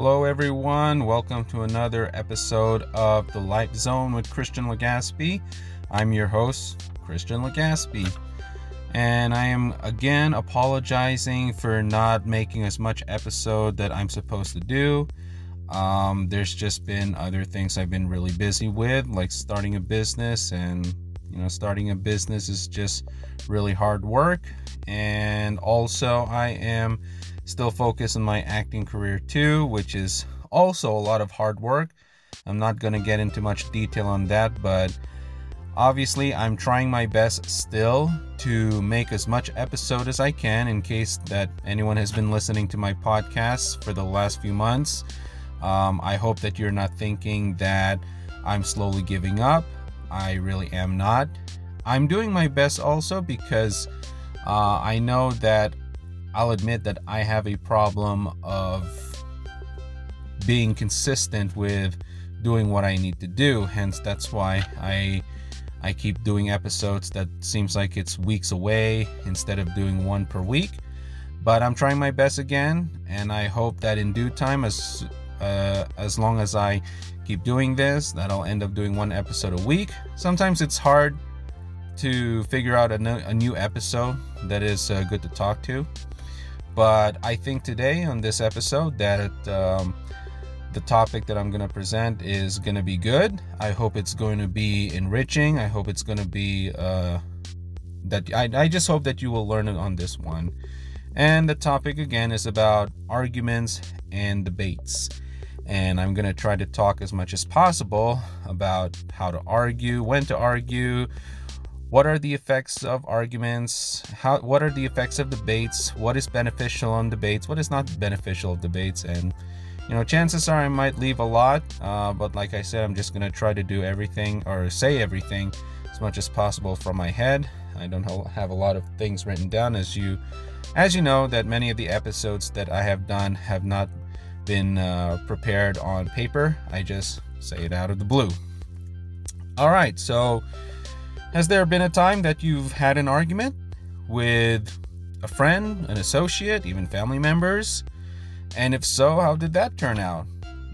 Hello, everyone. Welcome to another episode of The Life Zone with Christian Legaspi. I'm your host, Christian Legaspi. And I am again apologizing for not making as much episode that I'm supposed to do. Um, there's just been other things I've been really busy with, like starting a business. And, you know, starting a business is just really hard work. And also, I am still focus on my acting career too, which is also a lot of hard work. I'm not going to get into much detail on that, but obviously I'm trying my best still to make as much episode as I can in case that anyone has been listening to my podcast for the last few months. Um, I hope that you're not thinking that I'm slowly giving up. I really am not. I'm doing my best also because uh, I know that I'll admit that I have a problem of being consistent with doing what I need to do. Hence, that's why I I keep doing episodes that seems like it's weeks away instead of doing one per week. But I'm trying my best again, and I hope that in due time, as uh, as long as I keep doing this, that I'll end up doing one episode a week. Sometimes it's hard to figure out a, a new episode that is uh, good to talk to. But I think today on this episode that um, the topic that I'm going to present is going to be good. I hope it's going to be enriching. I hope it's going to be uh, that I, I just hope that you will learn it on this one. And the topic again is about arguments and debates. And I'm going to try to talk as much as possible about how to argue, when to argue, what are the effects of arguments? How what are the effects of debates? What is beneficial on debates? What is not beneficial of debates? And you know chances are i might leave a lot uh, but like i said i'm just gonna try to do everything or say everything as much as possible from my head. I don't have a lot of things written down as you as you know that many of the episodes that i have done have not been uh, prepared on paper. I just say it out of the blue. All right so has there been a time that you've had an argument with a friend, an associate, even family members? And if so, how did that turn out?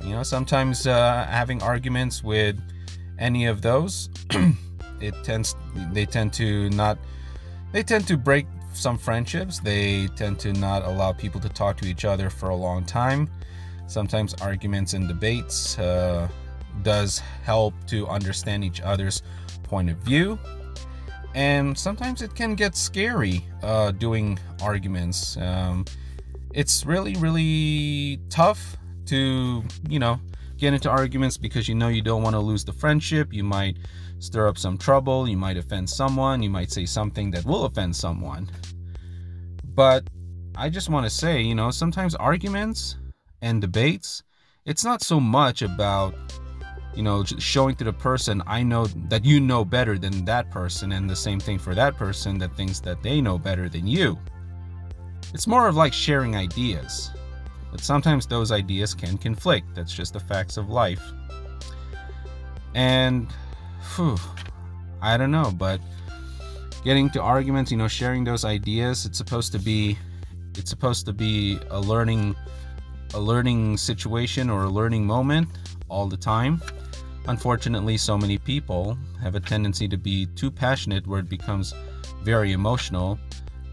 You know, sometimes uh, having arguments with any of those, it tends they tend to not they tend to break some friendships. They tend to not allow people to talk to each other for a long time. Sometimes arguments and debates uh, does help to understand each other's point of view. And sometimes it can get scary uh, doing arguments. Um, it's really, really tough to, you know, get into arguments because you know you don't want to lose the friendship. You might stir up some trouble. You might offend someone. You might say something that will offend someone. But I just want to say, you know, sometimes arguments and debates, it's not so much about you know showing to the person i know that you know better than that person and the same thing for that person that thinks that they know better than you. It's more of like sharing ideas. But sometimes those ideas can conflict. That's just the facts of life. And whew, i don't know but getting to arguments you know sharing those ideas it's supposed to be it's supposed to be a learning a learning situation or a learning moment all the time Unfortunately, so many people have a tendency to be too passionate where it becomes very emotional.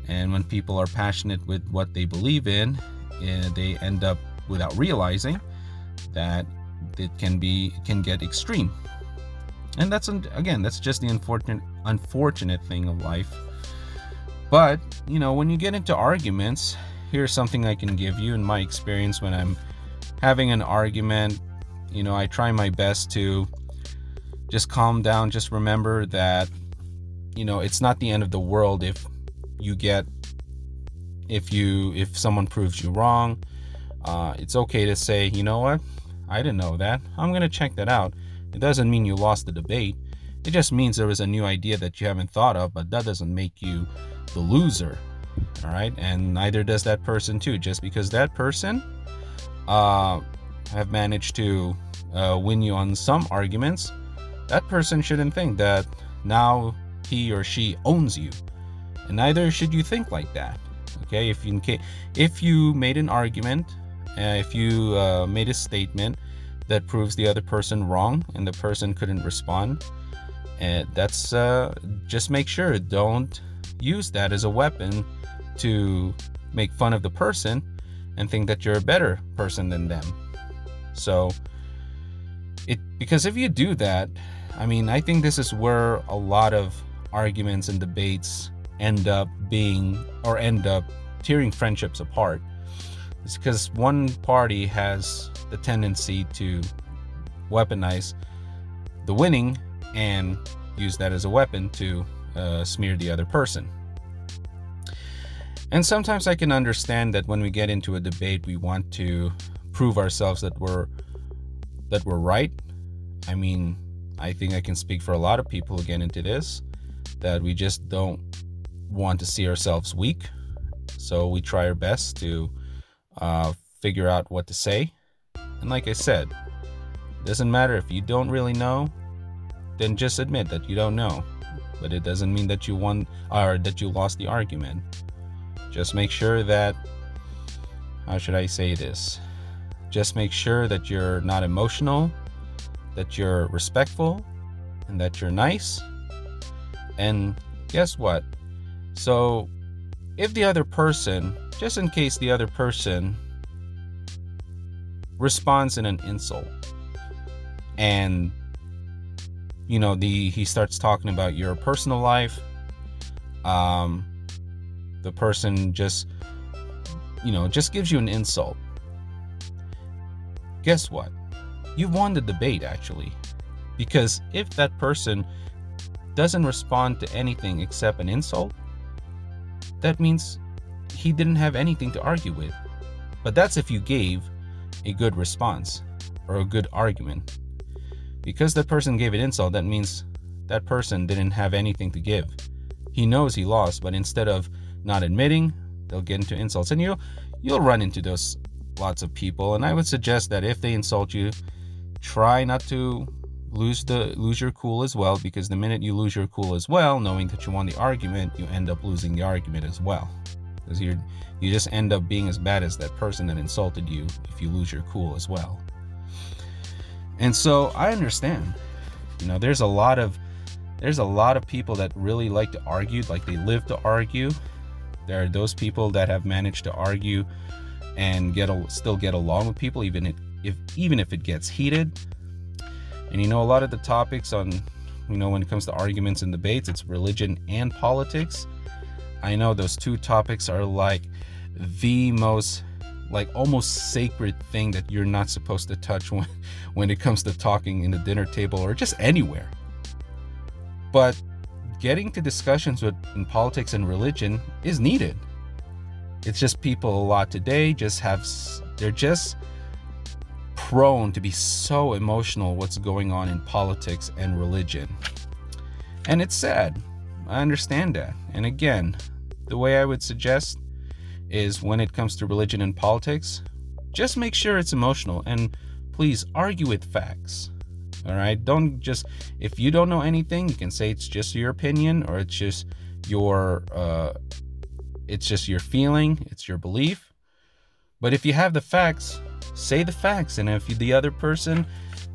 And when people are passionate with what they believe in, eh, they end up without realizing that it can be can get extreme. And that's again, that's just the unfortunate unfortunate thing of life. But, you know, when you get into arguments, here's something I can give you in my experience when I'm having an argument you know, I try my best to just calm down. Just remember that, you know, it's not the end of the world if you get, if you, if someone proves you wrong. Uh, it's okay to say, you know what, I didn't know that. I'm going to check that out. It doesn't mean you lost the debate. It just means there was a new idea that you haven't thought of, but that doesn't make you the loser. All right. And neither does that person, too. Just because that person, uh, have managed to uh, win you on some arguments, that person shouldn't think that now he or she owns you. And neither should you think like that. Okay, if you if you made an argument Uh, if you uh, made a statement that proves the other person wrong and the person couldn't respond, and that's uh, just make sure don't use that as a weapon to make fun of the person and think that you're a better person than them. So it because if you do that, I mean, I think this is where a lot of arguments and debates end up being or end up tearing friendships apart. It's because one party has the tendency to weaponize the winning and use that as a weapon to uh, smear the other person. And sometimes I can understand that when we get into a debate, we want to prove ourselves that we're that we're right. I mean, I think I can speak for a lot of people get into this that we just don't want to see ourselves weak. So we try our best to uh, figure out what to say. And like I said, doesn't matter if you don't really know, then just admit that you don't know. But it doesn't mean that you won or that you lost the argument. Just make sure that how should I say this? Just make sure that you're not emotional, that you're respectful, and that you're nice. And guess what? So, if the other person, just in case the other person responds in an insult, and you know the he starts talking about your personal life um the person just you know just gives you an insult guess what You've won the debate actually because if that person doesn't respond to anything except an insult that means he didn't have anything to argue with but that's if you gave a good response or a good argument because that person gave an insult, that means that person didn't have anything to give. He knows he lost, but instead of not admitting, they'll get into insults. And you you'll run into those lots of people. And I would suggest that if they insult you, try not to lose the lose your cool as well, because the minute you lose your cool as well, knowing that you won the argument, you end up losing the argument as well. Because you you just end up being as bad as that person that insulted you if you lose your cool as well. And so I understand. You know, there's a lot of there's a lot of people that really like to argue, like they live to argue. There are those people that have managed to argue and get a, still get along with people even if, if even if it gets heated. And you know a lot of the topics on you know when it comes to arguments and debates, it's religion and politics. I know those two topics are like the most like almost sacred thing that you're not supposed to touch when when it comes to talking in the dinner table or just anywhere. But getting to discussions with in politics and religion is needed. It's just people a lot today just have they're just prone to be so emotional what's going on in politics and religion. And it's sad. I understand that. And again, the way I would suggest is when it comes to religion and politics, just make sure it's emotional and please argue with facts. All right, don't just if you don't know anything, you can say it's just your opinion or it's just your uh it's just your feeling, it's your belief. But if you have the facts, say the facts and if the other person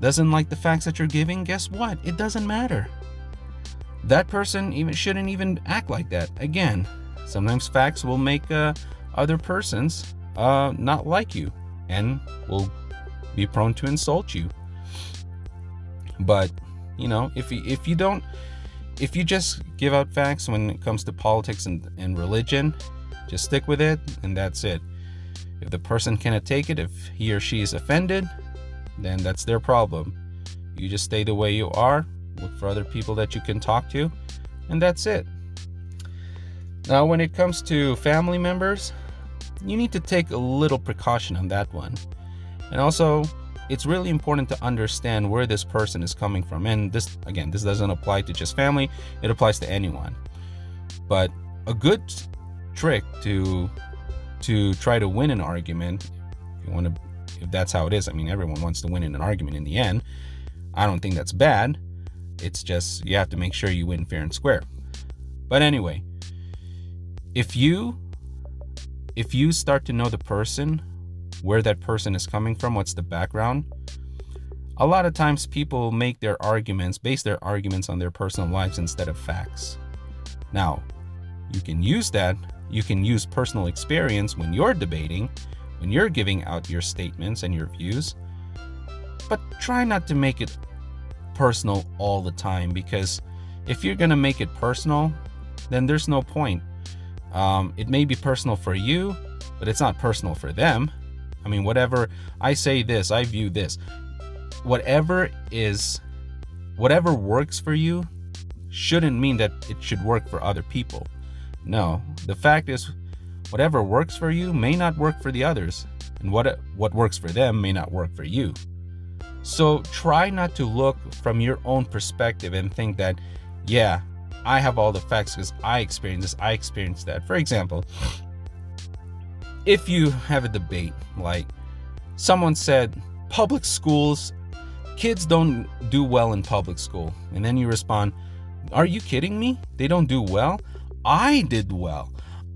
doesn't like the facts that you're giving, guess what? It doesn't matter. That person even shouldn't even act like that. Again, sometimes facts will make uh, other persons uh, not like you and will be prone to insult you. But you know, if you, if you don't, if you just give out facts when it comes to politics and, and religion, just stick with it, and that's it. If the person cannot take it, if he or she is offended, then that's their problem. You just stay the way you are, look for other people that you can talk to, and that's it. Now, when it comes to family members, you need to take a little precaution on that one. And also, it's really important to understand where this person is coming from. And this, again, this doesn't apply to just family, it applies to anyone. But a good trick to to try to win an argument, if you want to if that's how it is, I mean everyone wants to win in an argument in the end. I don't think that's bad. It's just you have to make sure you win fair and square. But anyway, if you if you start to know the person where that person is coming from, what's the background. A lot of times people make their arguments, base their arguments on their personal lives instead of facts. Now, you can use that, you can use personal experience when you're debating, when you're giving out your statements and your views, but try not to make it personal all the time because if you're going to make it personal, then there's no point. Um, it may be personal for you, but it's not personal for them. I mean, whatever I say this, I view this. Whatever is, whatever works for you shouldn't mean that it should work for other people. No, the fact is, whatever works for you may not work for the others, and what what works for them may not work for you. So try not to look from your own perspective and think that, yeah, I have all the facts because I experienced this, I experienced that. For example, if you have a debate, like someone said, public schools, kids don't do well in public school. And then you respond, Are you kidding me? They don't do well? I did well.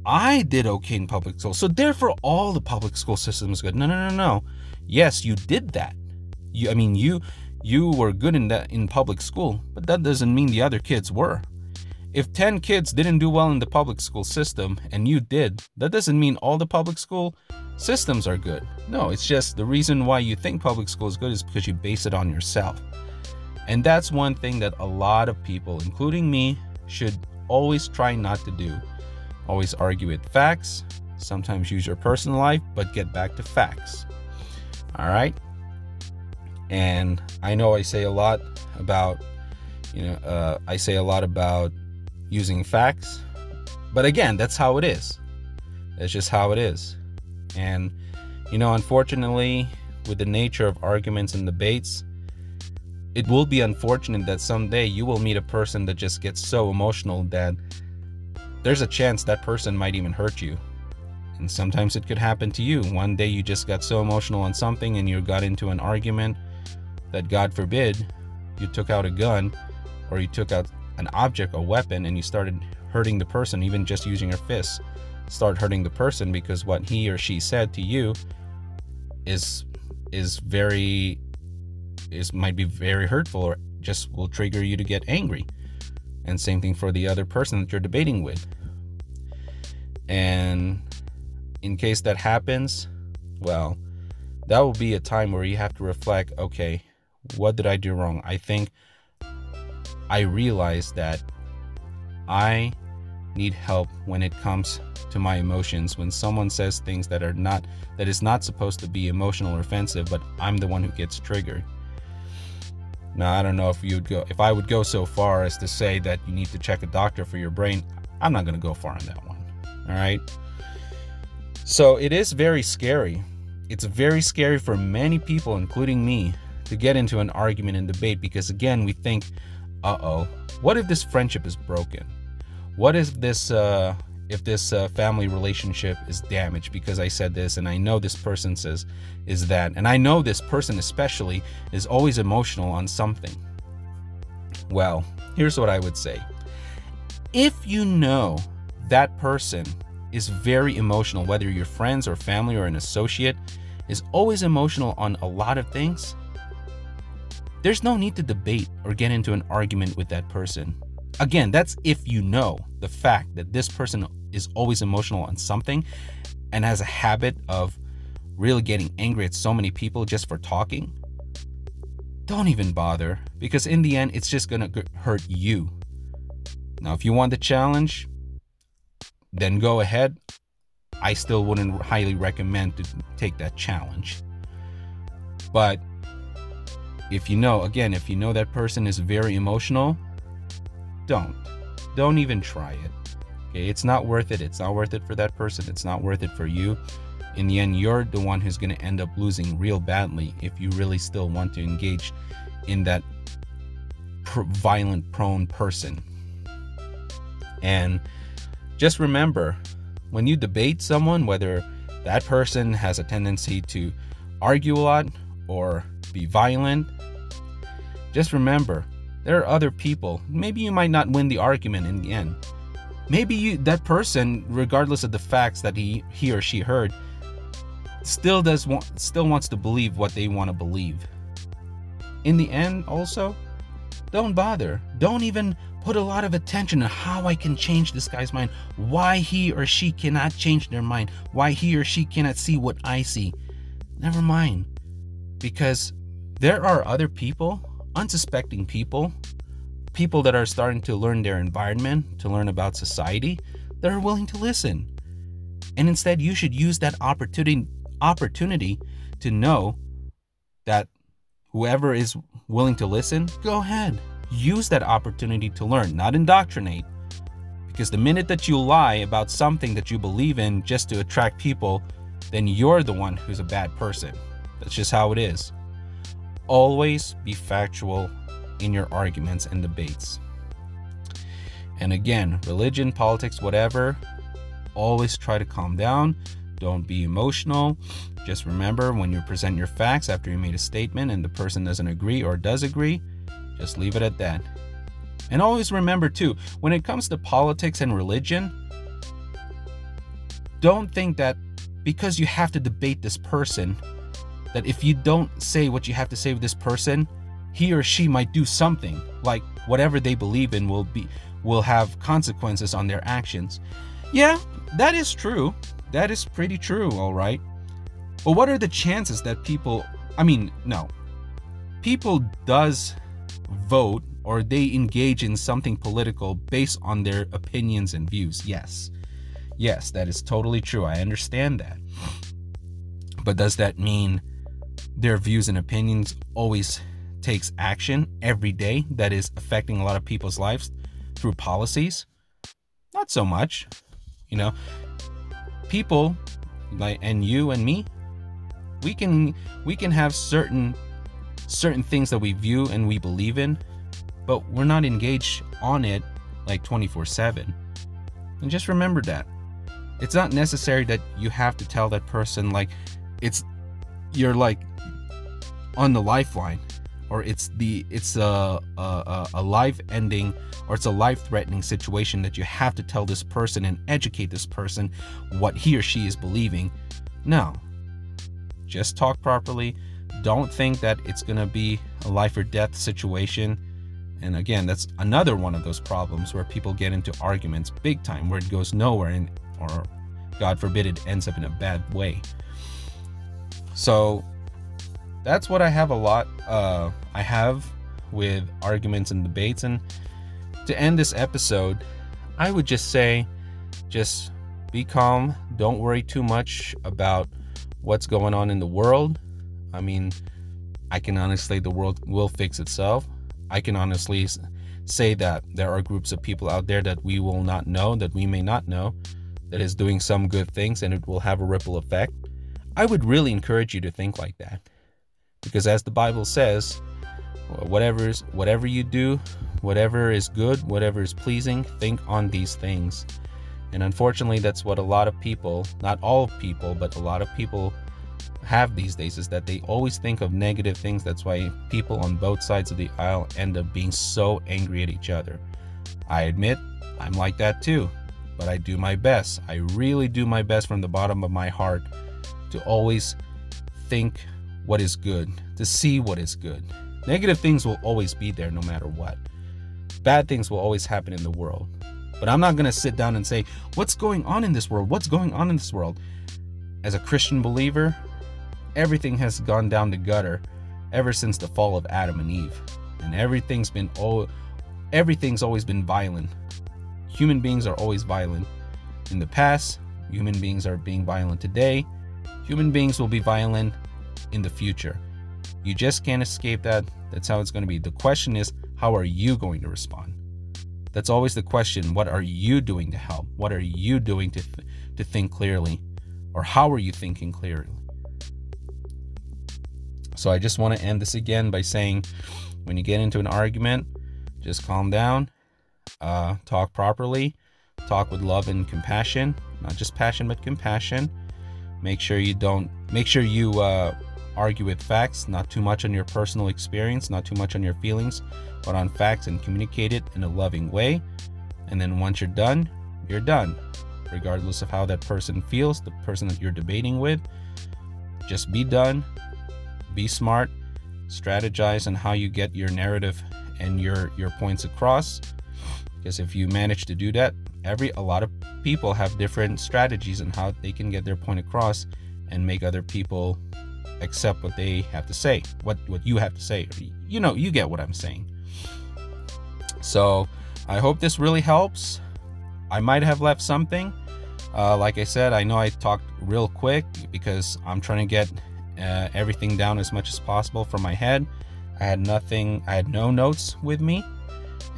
I did okay in public school. So therefore all the public school system is good. No, no, no, no. Yes, you did that. You I mean you you were good in that in public school, but that doesn't mean the other kids were. If 10 kids didn't do well in the public school system and you did, that doesn't mean all the public school systems are good. No, it's just the reason why you think public school is good is because you base it on yourself. And that's one thing that a lot of people, including me, should always try not to do. Always argue with facts, sometimes use your personal life, but get back to facts. All right? And I know I say a lot about, you know, uh, I say a lot about using facts. But again, that's how it is. That's just how it is. And, you know, unfortunately, with the nature of arguments and debates, it will be unfortunate that someday you will meet a person that just gets so emotional that there's a chance that person might even hurt you. And sometimes it could happen to you. One day you just got so emotional on something and you got into an argument that, God forbid, you took out a gun or you took out an object, a weapon, and you started hurting the person, even just using your fists, start hurting the person because what he or she said to you is is very is might be very hurtful or just will trigger you to get angry. And same thing for the other person that you're debating with. And in case that happens, well, that will be a time where you have to reflect okay, what did I do wrong? I think I realize that I need help when it comes to my emotions. When someone says things that are not that is not supposed to be emotional or offensive but i'm the one who gets triggered. Now i don't know if you'd go if i would go so far as to say that you need to check a doctor for your brain i'm not going to go far on that one all right? So it is very scary. It's very scary for many people including me to get into an argument and debate because again we think uh oh, what if this friendship is broken? What if this uh, if this uh, family relationship is damaged because I said this and I know this person says is that and I know this person especially is always emotional on something. Well, here's what I would say. If you know that person is very emotional, whether you're friends or family or an associate, is always emotional on a lot of things, there's no need to debate or get into an argument with that person. Again, that's if you know the fact that this person is always emotional on something and has a habit of really getting angry at so many people just for talking. Don't even bother because in the end, it's just going to hurt you. Now, if you want the challenge, then go ahead. I still wouldn't highly recommend to take that challenge. But if you know, again, if you know that person is very emotional, don't. Don't even try it. Okay, it's not worth it. It's not worth it for that person. It's not worth it for you. In the end, you're the one who's going to end up losing real badly if you really still want to engage in that pr- violent prone person. And just remember when you debate someone, whether that person has a tendency to argue a lot or be violent just remember, there are other people. Maybe you might not win the argument in the end. Maybe you that person, regardless of the facts that he he or she heard, still does want still wants to believe what they want to believe. In the end, also, don't bother. Don't even put a lot of attention on how I can change this guy's mind, why he or she cannot change their mind, why he or she cannot see what I see. Never mind. Because there are other people, unsuspecting people, people that are starting to learn their environment, to learn about society, that are willing to listen. And instead, you should use that opportunity opportunity to know that whoever is willing to listen, go ahead. Use that opportunity to learn, not indoctrinate. Because the minute that you lie about something that you believe in just to attract people, then you're the one who's a bad person. That's just how it is. Always be factual in your arguments and debates. And again, religion, politics, whatever, always try to calm down. Don't be emotional. Just remember when you present your facts after you made a statement and the person doesn't agree or does agree, just leave it at that. And always remember, too, when it comes to politics and religion, don't think that because you have to debate this person, that if you don't say what you have to say with this person, he or she might do something like whatever they believe in will be will have consequences on their actions. Yeah, that is true. That is pretty true, all right. But what are the chances that people I mean, no. People does vote or they engage in something political based on their opinions and views. Yes. Yes, that is totally true. I understand that. But does that mean their views and opinions always takes action every day that is affecting a lot of people's lives through policies? Not so much. You know, people like and you and me, we can we can have certain certain things that we view and we believe in, but we're not engaged on it like 24/7. And just remember that. It's not necessary that you have to tell that person like it's you're like on the lifeline or it's the it's a a, a life ending or it's a life threatening situation that you have to tell this person and educate this person what he or she is believing. No. Just talk properly. Don't think that it's going to be a life or death situation. And again that's another one of those problems where people get into arguments big time where it goes nowhere and or god forbid it ends up in a bad way. So that's what I have a lot uh, I have with arguments and debates. And to end this episode, I would just say just be calm. Don't worry too much about what's going on in the world. I mean, I can honestly, the world will fix itself. I can honestly say that there are groups of people out there that we will not know, that we may not know, that is doing some good things and it will have a ripple effect. I would really encourage you to think like that. Because as the Bible says, whatever is whatever you do, whatever is good, whatever is pleasing, think on these things. And unfortunately, that's what a lot of people, not all people, but a lot of people have these days is that they always think of negative things. That's why people on both sides of the aisle end up being so angry at each other. I admit I'm like that too, but I do my best. I really do my best from the bottom of my heart to always think what is good, to see what is good. Negative things will always be there no matter what. Bad things will always happen in the world. But I'm not going to sit down and say, What's going on in this world? What's going on in this world? As a Christian believer, everything has gone down the gutter ever since the fall of Adam and Eve. And everything's been all everything's always been violent. Human beings are always violent. In the past, human beings are being violent today. Human beings will be violent in the future. You just can't escape that. That's how it's going to be. The question is, how are you going to respond? That's always the question. What are you doing to help? What are you doing to, th- to think clearly? Or how are you thinking clearly? So I just want to end this again by saying when you get into an argument, just calm down, uh, talk properly, talk with love and compassion, not just passion, but compassion. Make sure you don't, make sure you, uh, argue with facts, not too much on your personal experience, not too much on your feelings, but on facts and communicate it in a loving way. And then once you're done, you're done. Regardless of how that person feels, the person that you're debating with, just be done, be smart, strategize on how you get your narrative and your your points across. Because if you manage to do that, every a lot of people have different strategies on how they can get their point across and make other people accept what they have to say, what what you have to say. You know, you get what I'm saying. So, I hope this really helps. I might have left something. Uh, like I said, I know I talked real quick because I'm trying to get uh, everything down as much as possible from my head. I had nothing, I had no notes with me,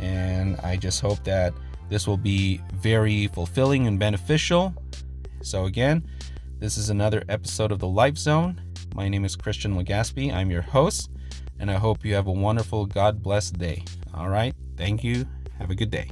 and I just hope that this will be very fulfilling and beneficial. So, again, this is another episode of the Life Zone. My name is Christian Legaspi. I'm your host, and I hope you have a wonderful, God blessed day. All right. Thank you. Have a good day.